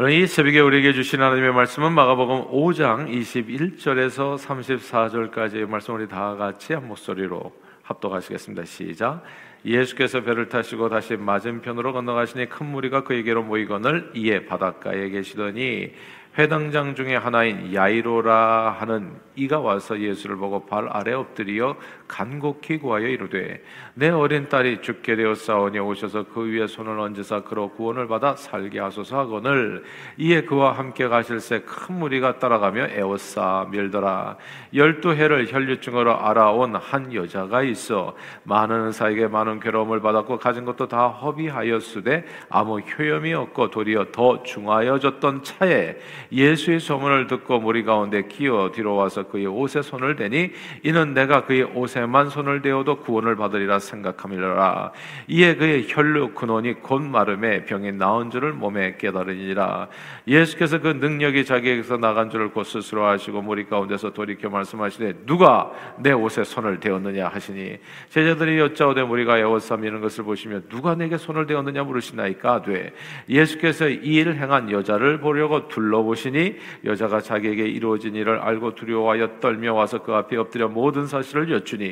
오늘 이 새벽에 우리에게 주신 하나님의 말씀은 마가복음 5장 21절에서 34절까지의 말씀 우리 다 같이 한 목소리로 합독하시겠습니다. 시작. 예수께서 배를 타시고 다시 맞은편으로 건너가시니 큰 무리가 그에게로 모이거늘 이에 바닷가에 계시더니 회당장 중에 하나인 야이로라 하는 이가 와서 예수를 보고 발 아래 엎드리어 간곡히 구하여 이르되 내 어린 딸이 죽게 되었사오니 오셔서 그 위에 손을 얹으사 그로 구원을 받아 살게 하소서 하거늘. 이에 그와 함께 가실새 큰 무리가 따라가며 에워싸 밀더라. 열두 해를 혈류증으로 알아온 한 여자가 있어 많은 사에게 많은 괴로움을 받았고 가진 것도 다 허비하였으되 아무 효염이 없고 도리어 더 중하여졌던 차에 예수의 소문을 듣고 무리 가운데 기어 뒤로 와서 그의 옷에 손을 대니 이는 내가 그의 옷에 만 손을 대어도 구원을 받으리라 생각함이라. 이에 그의 혈류 근원이 곧 마름에 병이 나은 줄을 몸에 깨달으니라. 예수께서 그 능력이 자기에게서 나간 줄을 곧 스스로 하시고 무리 가운데서 돌이켜 말씀하시되 누가 내 옷에 손을 대었느냐 하시니. 제자들이 여짜오되 무리가 에워싸미는 것을 보시며 누가 내게 손을 대었느냐 물으시나이까 돼 예수께서 이 일을 행한 여자를 보려고 둘러보시니 여자가 자기에게 이루어진 일을 알고 두려워하여 떨며 와서 그 앞에 엎드려 모든 사실을 여쭈니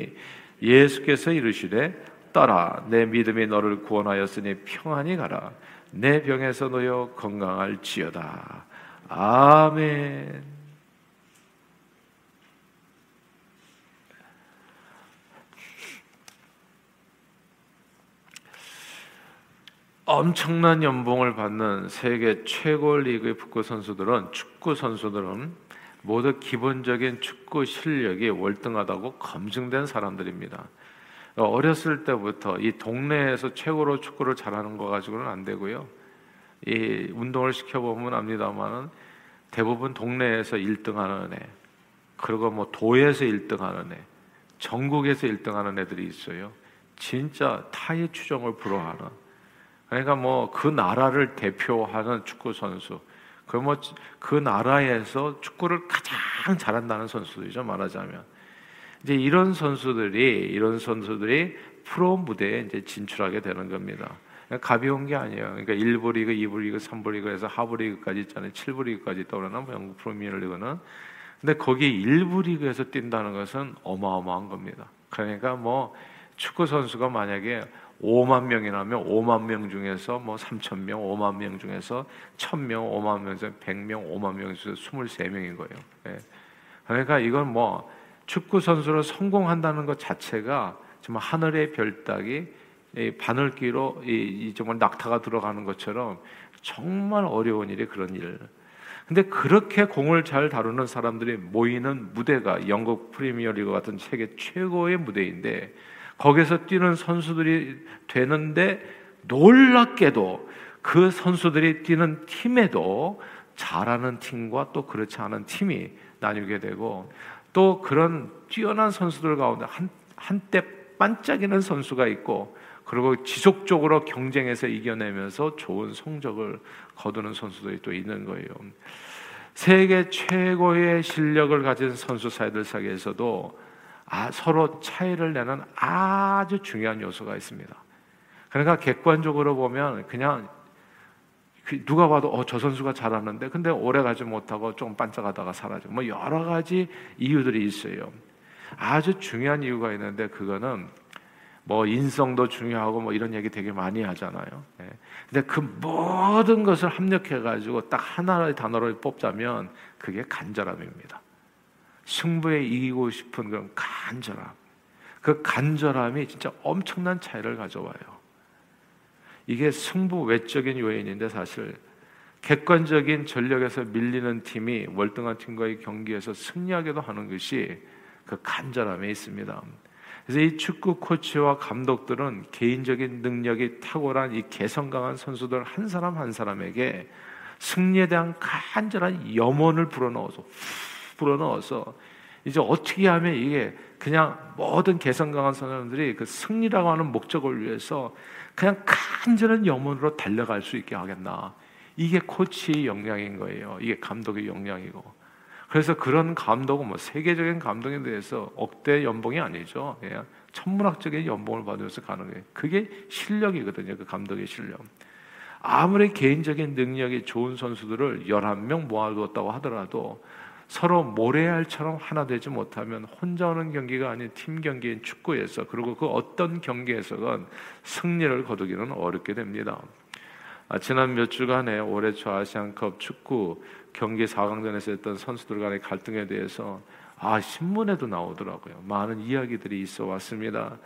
예수께서 이르시되 딸아 내 믿음이 너를 구원하였으니 평안히 가라 내 병에서 놓여 건강할지어다 아멘. 엄청난 연봉을 받는 세계 최고 리그의 축구 선수들은 축구 선수들은 모두 기본적인 축구 실력이 월등하다고 검증된 사람들입니다. 어렸을 때부터 이 동네에서 최고로 축구를 잘하는 거 가지고는 안 되고요. 이 운동을 시켜보면 압니다만은 대부분 동네에서 1등하는 애, 그리고 뭐 도에서 1등하는 애, 전국에서 1등하는 애들이 있어요. 진짜 타의 추종을 불허하는. 그러니까 뭐 그 나라를 대표하는 축구 선수, 그뭐그 나라에서 축구를 가장 잘한다는 선수들이죠 말하자면 이제 이런 선수들이 이런 선수들이 프로 무대에 이제 진출하게 되는 겁니다. 그러니까 가벼운 게 아니에요. 그러니까 1부 리그, 2부 리그, 3부 리그에서 하부 리그까지 있잖아요. 7부 리그까지 떠오르는 뭐 영국 프리미어 리그는. 근데 거기 1부 리그에서 뛴다는 것은 어마어마한 겁니다. 그러니까 뭐 축구 선수가 만약에 5만 명이라면 5만 명 중에서 뭐 3천 명, 5만 명 중에서 1,000명, 5만 명에서 100명, 5만 명에서 23명인 거예요. 예. 그러니까 이건 뭐 축구 선수로 성공한다는 것 자체가 정말 하늘의 별따기 바늘기로 이, 정말 낙타가 들어가는 것처럼 정말 어려운 일이 그런 일. 근데 그렇게 공을 잘 다루는 사람들이 모이는 무대가 영국 프리미어리그 같은 세계 최고의 무대인데 거기서 뛰는 선수들이 되는데 놀랍게도 그 선수들이 뛰는 팀에도 잘하는 팀과 또 그렇지 않은 팀이 나뉘게 되고 또 그런 뛰어난 선수들 가운데 한, 한때 반짝이는 선수가 있고 그리고 지속적으로 경쟁에서 이겨내면서 좋은 성적을 거두는 선수들이 또 있는 거예요. 세계 최고의 실력을 가진 선수 사이들 사이에서도 아, 서로 차이를 내는 아주 중요한 요소가 있습니다. 그러니까 객관적으로 보면 그냥 그 누가 봐도 어, 저 선수가 잘하는데 근데 오래 가지 못하고 좀 반짝하다가 사라져. 뭐 여러 가지 이유들이 있어요. 아주 중요한 이유가 있는데 그거는 뭐 인성도 중요하고 뭐 이런 얘기 되게 많이 하잖아요. 예. 근데 그 모든 것을 합력해 가지고 딱 하나의 단어를 뽑자면 그게 간절함입니다. 승부에 이기고 싶은 그런 간절함. 그 간절함이 진짜 엄청난 차이를 가져와요. 이게 승부 외적인 요인인데 사실 객관적인 전력에서 밀리는 팀이 월등한 팀과의 경기에서 승리하기도 하는 것이 그 간절함에 있습니다. 그래서 이 축구 코치와 감독들은 개인적인 능력이 탁월한 이 개성 강한 선수들 한 사람 한 사람에게 승리에 대한 간절한 염원을 불어넣어서 불어 넣어서 이제 어떻게 하면 이게 그냥 모든 개성 강한 사람들이 그 승리라고 하는 목적을 위해서 그냥 간절한 영혼으로 달려갈 수 있게 하겠나. 이게 코치의 역량인 거예요. 이게 감독의 역량이고. 그래서 그런 감독은 뭐 세계적인 감독에 대해서 억대 연봉이 아니죠. 그냥 천문학적인 연봉을 받으면서 가는 거예요. 그게 실력이거든요. 그 감독의 실력. 아무리 개인적인 능력이 좋은 선수들을 11명 모아두었다고 하더라도 서로 모래알처럼 하나 되지 못하면 혼자 오는 경기가 아닌 팀 경기인 축구에서 그리고 그 어떤 경기에서건 승리를 거두기는 어렵게 됩니다. 아, 지난 몇 주간에 올해 초 아시안컵 축구 경기 4강전에서 했던 선수들 간의 갈등에 대해서 아 신문에도 나오더라고요. 많은 이야기들이 있어 왔습니다.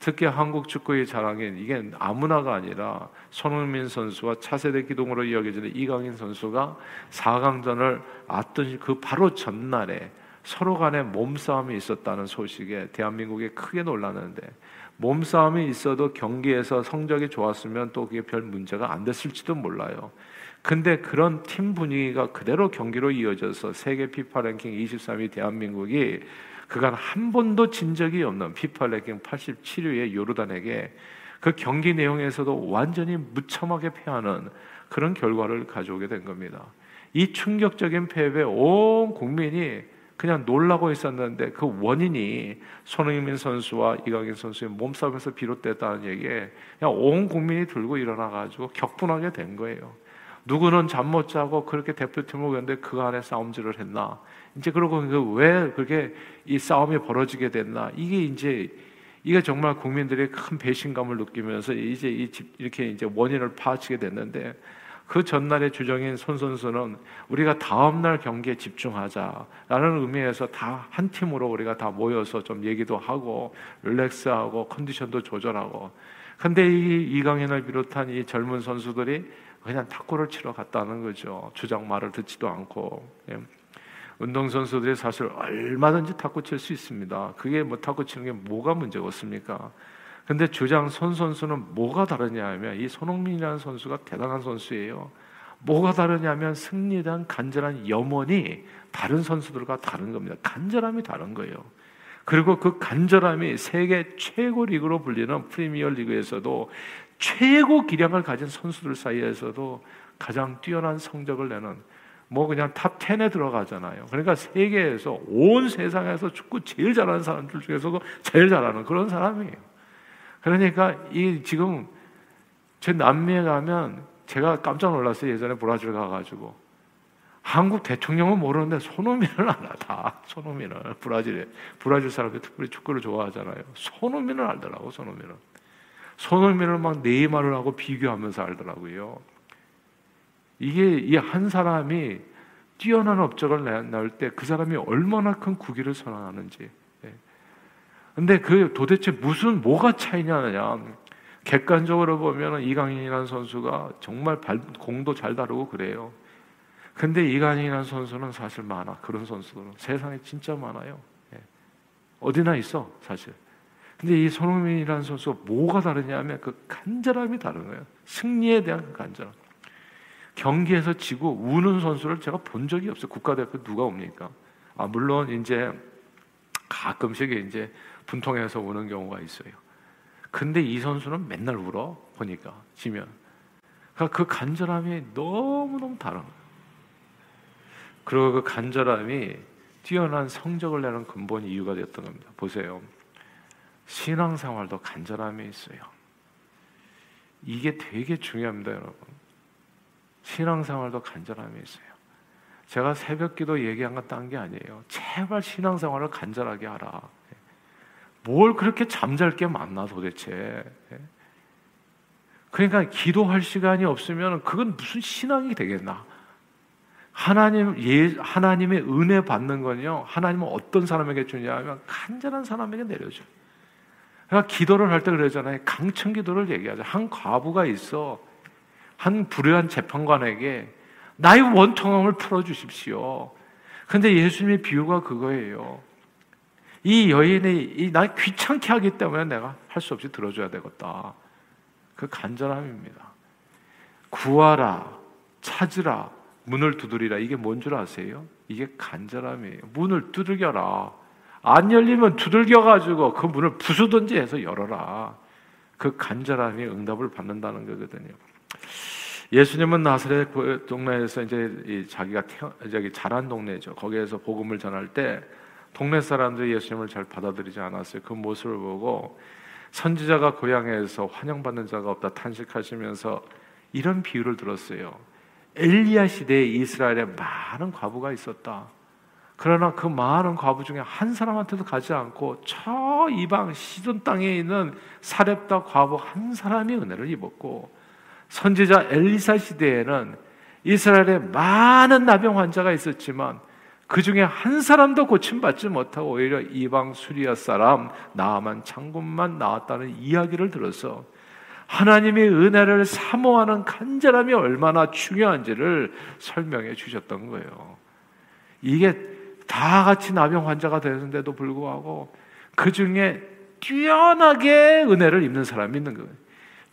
특히 한국 축구의 자랑인 이게 아무나가 아니라 손흥민 선수와 차세대 기동으로 이어지는 이강인 선수가 4강전을 앞둔 그 바로 전날에 서로 간에 몸싸움이 있었다는 소식에 대한민국이 크게 놀랐는데 몸싸움이 있어도 경기에서 성적이 좋았으면 또 그게 별 문제가 안 됐을지도 몰라요. 근데 그런 팀 분위기가 그대로 경기로 이어져서 세계 피파 랭킹 23위 대한민국이 그간 한 번도 진 적이 없는 랭킹 87위의 요르단에게 그 경기 내용에서도 완전히 무참하게 패하는 그런 결과를 가져오게 된 겁니다. 이 충격적인 패배에 온 국민이 그냥 놀라고 있었는데 그 원인이 손흥민 선수와 이강인 선수의 몸싸움에서 비롯됐다는 얘기에 그냥 온 국민이 들고 일어나 가지고 격분하게 된 거예요. 누구는 잠 못 자고 그렇게 대표팀을 오는데 그 안에 싸움질을 했나? 이제 그러고 그왜 그렇게 이 싸움이 벌어지게 됐나? 이게 이제 이게 정말 국민들의 큰 배신감을 느끼면서 이제 이렇게 이제 원인을 파헤치게 됐는데 그 전날의 주정인 손 선수는 우리가 다음 날 경기에 집중하자라는 의미에서 다 한 팀으로 우리가 다 모여서 좀 얘기도 하고 릴렉스하고 컨디션도 조절하고 근데 이 이강인을 비롯한 이 젊은 선수들이 그냥 탁구를 치러 갔다는 거죠. 주장 말을 듣지도 않고. 예. 운동선수들이 사실 얼마든지 탁구 칠 수 있습니다. 그게 뭐 탁구 치는 게 뭐가 문제겠습니까? 근데 주장 손 선수는 뭐가 다르냐 하면 이 손흥민이라는 선수가 대단한 선수예요. 뭐가 다르냐면 대한 간절한 염원이 다른 선수들과 다른 겁니다. 간절함이 다른 거예요. 그리고 그 간절함이 세계 최고 리그로 불리는 프리미어 리그에서도 최고 기량을 가진 선수들 사이에서도 가장 뛰어난 성적을 내는 뭐 그냥 탑 10에 들어가잖아요. 그러니까 세계에서 온 세상에서 축구 제일 잘하는 사람들 중에서도 제일 잘하는 그런 사람이에요. 그러니까 이 지금 제 남미에 가면 제가 깜짝 놀랐어요. 예전에 브라질 가가지고 한국 대통령은 모르는데 손흥민을 알아 다 손흥민을 브라질에 브라질 사람들이 특별히 축구를 좋아하잖아요. 손흥민을 알더라고 손흥민을 손흥민을 막 네이마를 하고 비교하면서 알더라고요. 이게 이 한 사람이 뛰어난 업적을 낳을 때그 사람이 얼마나 큰 국위를 선언하는지. 예. 근데 그 도대체 무슨 뭐가 차이냐냐? 객관적으로 보면 이강인이라는 선수가 정말 발, 공도 잘 다루고 그래요. 근데 이강인이라는 선수는 사실 많아. 그런 선수들은 세상에 진짜 많아요. 예. 어디나 있어 사실. 근데 이 손흥민이라는 선수가 뭐가 다르냐면 그 간절함이 다른 거예요. 승리에 대한 그 간절함. 경기에서 지고 우는 선수를 제가 본 적이 없어요. 국가대표 누가 옵니까? 아, 물론 이제 가끔씩 이제 분통해서 우는 경우가 있어요. 근데 이 선수는 맨날 울어 보니까 지면 그러니까 그 간절함이 너무 너무 다른. 그리고 그 간절함이 뛰어난 성적을 내는 근본 이유가 됐던 겁니다. 보세요. 신앙생활도 간절함이 있어요. 이게 되게 중요합니다, 여러분. 신앙생활도 간절함이 있어요. 제가 새벽기도 얘기한 건 딴 게 아니에요. 제발 신앙생활을 간절하게 하라. 뭘 그렇게 잠잘게 만나 도대체. 그러니까 기도할 시간이 없으면 그건 무슨 신앙이 되겠나? 하나님 예 하나님의 은혜 받는 건요. 하나님은 어떤 사람에게 주냐면 간절한 사람에게 내려줘. 그러니까 기도를 할 때 그러잖아요. 강청 기도를 얘기하죠. 한 과부가 있어. 한 불의한 재판관에게 나의 원통함을 풀어 주십시오. 근데 예수님의 비유가 그거예요. 이 여인이 이날 귀찮게 하기 때문에 내가 할 수 없이 들어줘야 되겠다. 그 간절함입니다. 구하라, 찾으라, 문을 두드리라. 이게 뭔 줄 아세요? 이게 간절함이에요. 문을 두들겨라. 안 열리면 두들겨 가지고 그 문을 부수든지 해서 열어라. 그 간절함이 응답을 받는다는 거거든요. 예수님은 나사렛 그 동네에서 이제 자기가 태어, 저기 자란 동네죠. 거기에서 복음을 전할 때 동네 사람들이 예수님을 잘 받아들이지 않았어요. 그 모습을 보고 선지자가 고향에서 환영받는 자가 없다 탄식하시면서 이런 비유를 들었어요. 엘리야 시대에 이스라엘에 많은 과부가 있었다. 그러나 그 많은 과부 중에 한 사람한테도 가지 않고 저 이방 시돈 땅에 있는 사렙다 과부 한 사람이 은혜를 입었고 선지자 엘리사 시대에는 이스라엘에 많은 나병 환자가 있었지만 그 중에 한 사람도 고침받지 못하고 오히려 이방 수리아 사람 나만 장군만 나왔다는 이야기를 들어서 하나님의 은혜를 사모하는 간절함이 얼마나 중요한지를 설명해 주셨던 거예요. 이게 다 같이 나병 환자가 되는데도 불구하고 그 중에 뛰어나게 은혜를 입는 사람이 있는 거예요.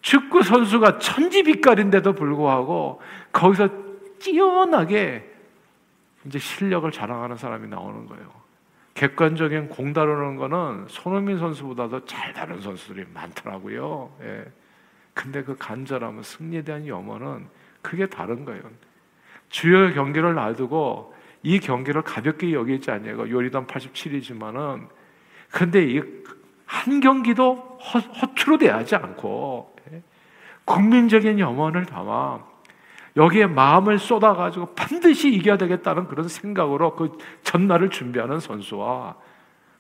축구 선수가 천지빛깔인데도 불구하고 거기서 뛰어나게 이제 실력을 자랑하는 사람이 나오는 거예요. 객관적인 공 다루는 거는 손흥민 선수보다도 잘 다루는 선수들이 많더라고요. 예. 근데 그 간절함은 승리에 대한 염원은 그게 다른 거예요. 주요 경기를 놔두고 이 경기를 가볍게 여기지 않냐고 요리단 87이지만은 근데 이 한 경기도 허, 허투루 대하지 않고 예. 국민적인 염원을 담아 여기에 마음을 쏟아가지고 반드시 이겨야 되겠다는 그런 생각으로 그 전날을 준비하는 선수와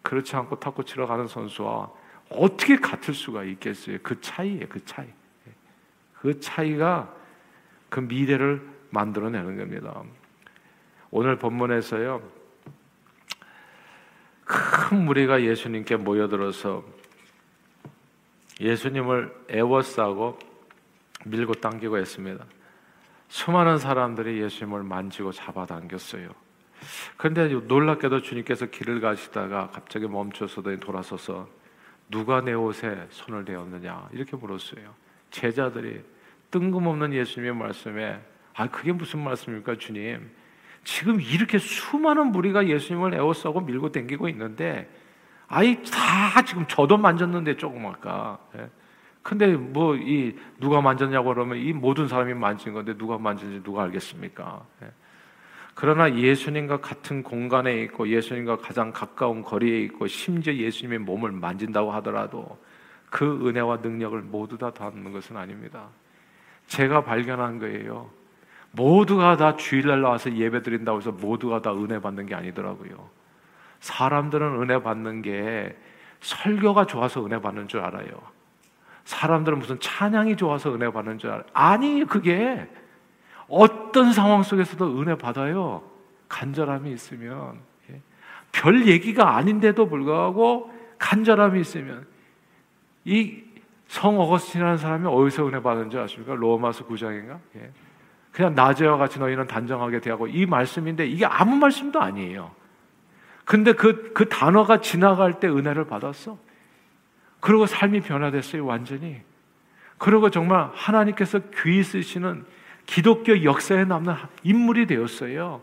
그렇지 않고 탁구 치러 가는 선수와 어떻게 같을 수가 있겠어요? 그 차이예요, 그 차이. 그 차이가 그 미래를 만들어내는 겁니다. 오늘 본문에서요, 큰 무리가 예수님께 모여들어서 예수님을 애워싸고 밀고 당기고 했습니다. 수많은 사람들이 예수님을 만지고 잡아당겼어요. 그런데 놀랍게도 주님께서 길을 가시다가 갑자기 멈춰서 돌아서서 누가 내 옷에 손을 대었느냐 이렇게 물었어요. 제자들이 뜬금없는 예수님의 말씀에 아 그게 무슨 말씀입니까 주님? 지금 이렇게 수많은 무리가 예수님을 에워싸고 밀고 당기고 있는데 아이 다 지금 저도 만졌는데 조금 아까 예. 근데 뭐 이 누가 만졌냐고 그러면 이 모든 사람이 만진 건데 누가 만졌는지 누가 알겠습니까? 예. 그러나 예수님과 같은 공간에 있고 예수님과 가장 가까운 거리에 있고 심지어 예수님의 몸을 만진다고 하더라도 그 은혜와 능력을 모두 다 닿는 것은 아닙니다. 제가 발견한 거예요. 모두가 다 주일날 나와서 예배 드린다고 해서 모두가 다 은혜 받는 게 아니더라고요. 사람들은 은혜 받는 게 설교가 좋아서 은혜 받는 줄 알아요. 사람들은 무슨 찬양이 좋아서 은혜 받는 줄 알아요. 아니, 그게 어떤 상황 속에서도 은혜 받아요. 간절함이 있으면. 예. 별 얘기가 아닌데도 불구하고 간절함이 있으면 이 성 어거스틴이라는 사람이 어디서 은혜 받은 줄 아십니까? 로마서 9장인가? 예. 그냥 낮에와 같이 너희는 단정하게 대하고 이 말씀인데 이게 아무 말씀도 아니에요. 근데 그, 그 단어가 지나갈 때 은혜를 받았어. 그리고 삶이 변화됐어요, 완전히. 그리고 정말 하나님께서 귀히 쓰시는 기독교 역사에 남는 인물이 되었어요.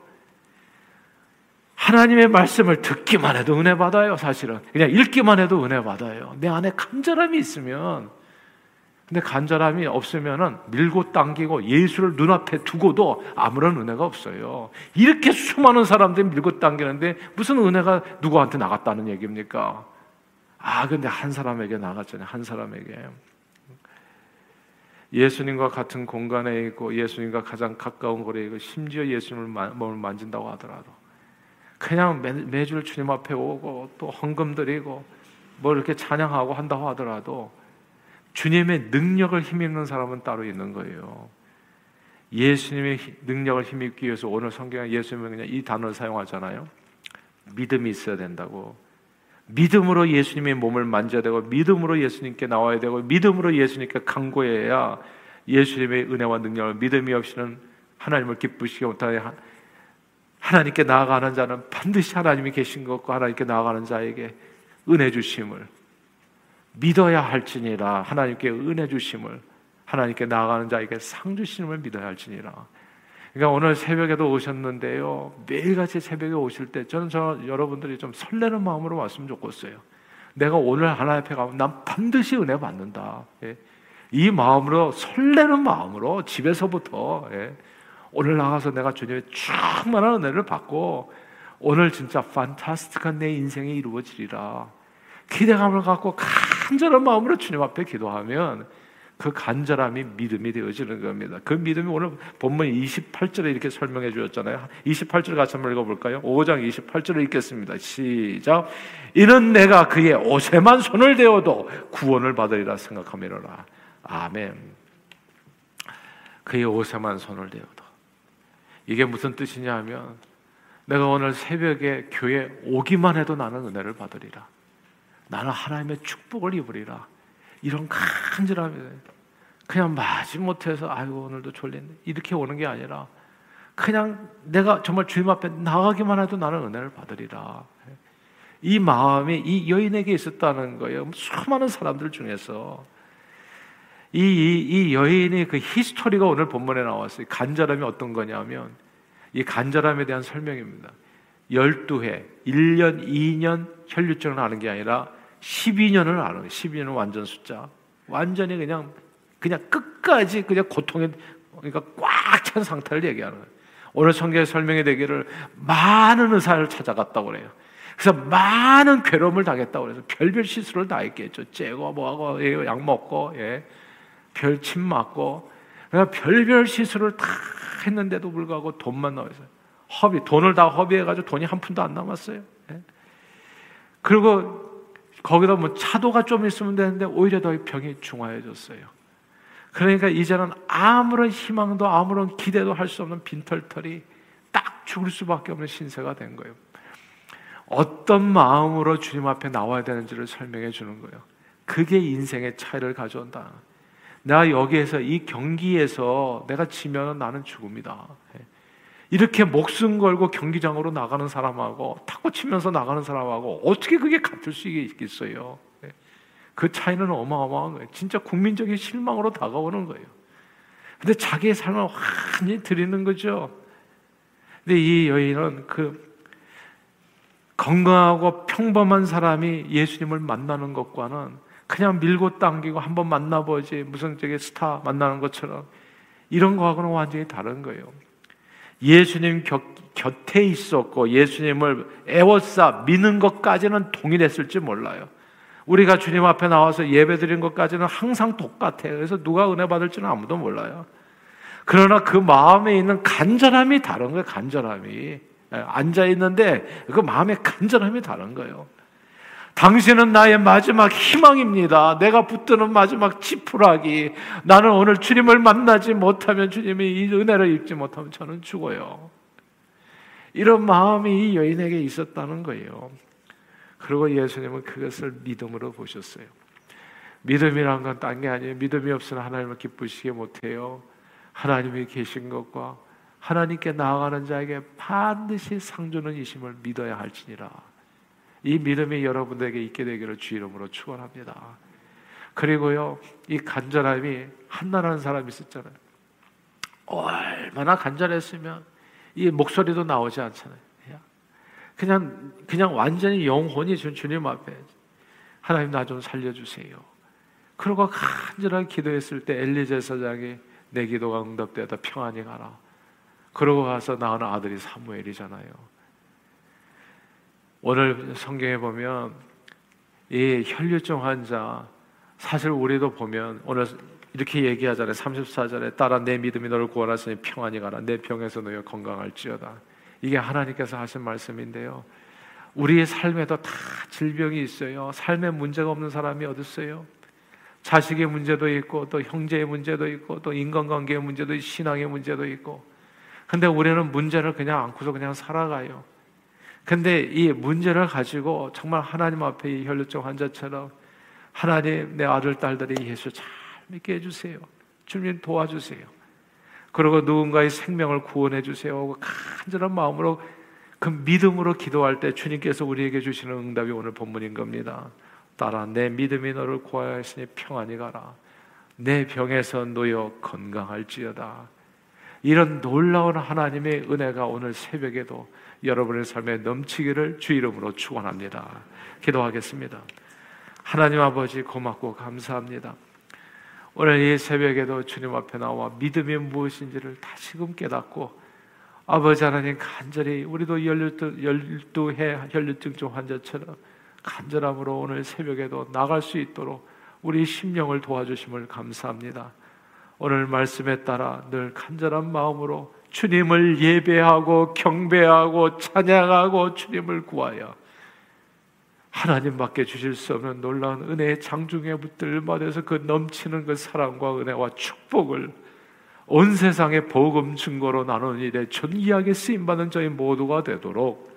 하나님의 말씀을 듣기만 해도 은혜 받아요, 사실은. 그냥 읽기만 해도 은혜 받아요. 내 안에 간절함이 있으면. 근데 간절함이 없으면은 밀고 당기고 예수를 눈앞에 두고도 아무런 은혜가 없어요. 이렇게 수많은 사람들이 밀고 당기는데 무슨 은혜가 누구한테 나갔다는 얘기입니까? 아, 근데 한 사람에게 나갔잖아요. 한 사람에게. 예수님과 같은 공간에 있고 예수님과 가장 가까운 거리에 있고 심지어 예수님을 몸을 만진다고 하더라도 그냥 매, 매주 주님 앞에 오고 또 헌금 드리고 뭐 이렇게 찬양하고 한다고 하더라도 주님의 능력을 힘입는 사람은 따로 있는 거예요. 예수님의 능력을 힘입기 위해서 오늘 성경에 예수님은 그냥 이 단어를 사용하잖아요. 믿음이 있어야 된다고. 믿음으로 예수님의 몸을 만져야 되고 믿음으로 예수님께 나와야 되고 믿음으로 예수님께 강구해야 예수님의 은혜와 능력을 믿음이 없이는 하나님을 기쁘시게 못하게 하나님께 나아가는 자는 반드시 하나님이 계신 것과 하나님께 나아가는 자에게 은혜 주심을 믿어야 할지니라. 하나님께 은혜 주심을 하나님께 나아가는 자에게 상 주심을 믿어야 할지니라 그러니까 오늘 새벽에도 오셨는데요. 매일같이 새벽에 오실 때 저는 저 여러분들이 좀 설레는 마음으로 왔으면 좋겠어요. 내가 오늘 하나님 앞에 가면 난 반드시 은혜 받는다. 예. 이 마음으로 설레는 마음으로 집에서부터 예. 오늘 나가서 내가 주님의 충만한 은혜를 받고 오늘 진짜 판타스틱한 내 인생이 이루어지리라. 기대감을 갖고 간절한 마음으로 주님 앞에 기도하면 그 간절함이 믿음이 되어지는 겁니다. 그 믿음이 오늘 본문 28절에 이렇게 설명해 주었잖아요. 28절 같이 한번 읽어볼까요? 5장 28절을 읽겠습니다. 시작. 이는 내가 그의 옷에만 손을 대어도 구원을 받으리라 생각하미라. 아멘. 그의 옷에만 손을 대어도. 이게 무슨 뜻이냐 하면 내가 오늘 새벽에 교회 오기만 해도 나는 은혜를 받으리라. 나는 하나님의 축복을 입으리라. 이런 간절함이 그냥 마지 못해서 아이고 오늘도 졸린데 이렇게 오는 게 아니라 그냥 내가 정말 주님 앞에 나가기만 해도 나는 은혜를 받으리라. 이 마음이 이 여인에게 있었다는 거예요. 수많은 사람들 중에서 이, 이, 이 여인의 그 히스토리가 오늘 본문에 나왔어요. 간절함이 어떤 거냐면 이 간절함에 대한 설명입니다. 12회, 1년, 2년 혈류증을 아는 게 아니라 12년을 아는 12년은 완전 숫자. 완전히 그냥 그냥 끝까지 그냥 고통에 그러니까 꽉 찬 상태를 얘기하는 거예요. 오늘 성경에 설명이 되기를 많은 의사를 찾아갔다고 그래요. 그래서 많은 괴로움을 당했다고 그래서 별별 시술을 다 했겠죠. 째고 뭐하고 예, 약 먹고 예. 별침 맞고 그냥 별별 시술을 다 했는데도 불구하고 돈만 나와서 허비 돈을 다 허비해가지고 돈이 한 푼도 안 남았어요. 예. 그리고 거기다 뭐 차도가 좀 있으면 되는데 오히려 더 병이 중화해졌어요. 그러니까 이제는 아무런 희망도 아무런 기대도 할 수 없는 빈털털이 딱 죽을 수밖에 없는 신세가 된 거예요. 어떤 마음으로 주님 앞에 나와야 되는지를 설명해 주는 거예요. 그게 인생의 차이를 가져온다. 내가 여기에서 이 경기에서 내가 지면 나는 죽음이다. 이렇게 목숨 걸고 경기장으로 나가는 사람하고 탁구 치면서 나가는 사람하고 어떻게 그게 같을 수 있겠어요? 그 차이는 어마어마한 거예요. 진짜 국민적인 실망으로 다가오는 거예요. 근데 자기의 삶을 완전히 드리는 거죠. 근데 이 여인은 그 건강하고 평범한 사람이 예수님을 만나는 것과는 그냥 밀고 당기고 한번 만나보지 무슨 저게 스타 만나는 것처럼 이런 거하고는 완전히 다른 거예요. 예수님 곁, 곁에 있었고 예수님을 애워싸 미는 것까지는 동일했을지 몰라요. 우리가 주님 앞에 나와서 예배 드린 것까지는 항상 똑같아요. 그래서 누가 은혜 받을지는 아무도 몰라요. 그러나 그 마음에 있는 간절함이 다른 거예요. 간절함이. 예, 앉아 있는데 그 마음의 간절함이 다른 거예요. 당신은 나의 마지막 희망입니다. 내가 붙드는 마지막 지푸라기. 나는 오늘 주님을 만나지 못하면 주님이 이 은혜를 입지 못하면 저는 죽어요. 이런 마음이 이 여인에게 있었다는 거예요. 그리고 예수님은 그것을 믿음으로 보셨어요. 믿음이란 건 딴 게 아니에요. 믿음이 없으면 하나님을 기쁘시게 못해요. 하나님이 계신 것과 하나님께 나아가는 자에게 반드시 상조는 이심을 믿어야 할지니라. 이 믿음이 여러분들에게 있게 되기를 주 이름으로 축원합니다. 그리고요, 이 간절함이 한나라는 사람이 있었잖아요. 얼마나 간절했으면 이 목소리도 나오지 않잖아요. 그냥 그냥 완전히 영혼이 주님 앞에 하나님 나 좀 살려주세요. 그러고 간절하게 기도했을 때 엘리 제 사장이 내 기도가 응답되다 평안히 가라. 그러고 가서 낳은 아들이 사무엘이잖아요. 오늘 성경에 보면 이 혈류증 환자 사실 우리도 보면 오늘 이렇게 얘기하잖아요. 34절에 따라 내 믿음이 너를 구원하시니 평안히 가라. 내 병에서 너희 건강할지어다. 이게 하나님께서 하신 말씀인데요. 우리의 삶에도 다 질병이 있어요. 삶에 문제가 없는 사람이 어디 있어요? 자식의 문제도 있고 또 형제의 문제도 있고 또 인간관계의 문제도 있고 신앙의 문제도 있고 근데 우리는 문제를 그냥 안고서 그냥 살아가요. 근데 이 문제를 가지고 정말 하나님 앞에 이 혈류증 환자처럼 하나님 내 아들 딸들이 예수 잘 믿게 해주세요. 주님 도와주세요. 그리고 누군가의 생명을 구원해 주세요. 간절한 마음으로 그 믿음으로 기도할 때 주님께서 우리에게 주시는 응답이 오늘 본문인 겁니다. 따라 내 믿음이 너를 구하였으니 평안히 가라. 내 병에서 놓여 건강할지어다. 이런 놀라운 하나님의 은혜가 오늘 새벽에도 여러분의 삶에 넘치기를 주 이름으로 축원합니다. 기도하겠습니다. 하나님 아버지 고맙고 감사합니다. 오늘 이 새벽에도 주님 앞에 나와 믿음이 무엇인지를 다시금 깨닫고 아버지 하나님 간절히 우리도 열두, 열두 해 혈류증 환자처럼 간절함으로 오늘 새벽에도 나갈 수 있도록 우리 심령을 도와주심을 감사합니다. 오늘 말씀에 따라 늘 간절한 마음으로 주님을 예배하고 경배하고 찬양하고 주님을 구하여 하나님밖에 주실 수 없는 놀라운 은혜의 장중에 붙들받아서 그 넘치는 그 사랑과 은혜와 축복을 온 세상의 복음 증거로 나누는 일에 존귀하게 쓰임받는 저희 모두가 되도록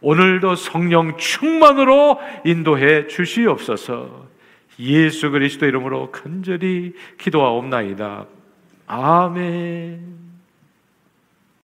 오늘도 성령 충만으로 인도해 주시옵소서 예수 그리스도 이름으로 간절히 기도하옵나이다. 아멘.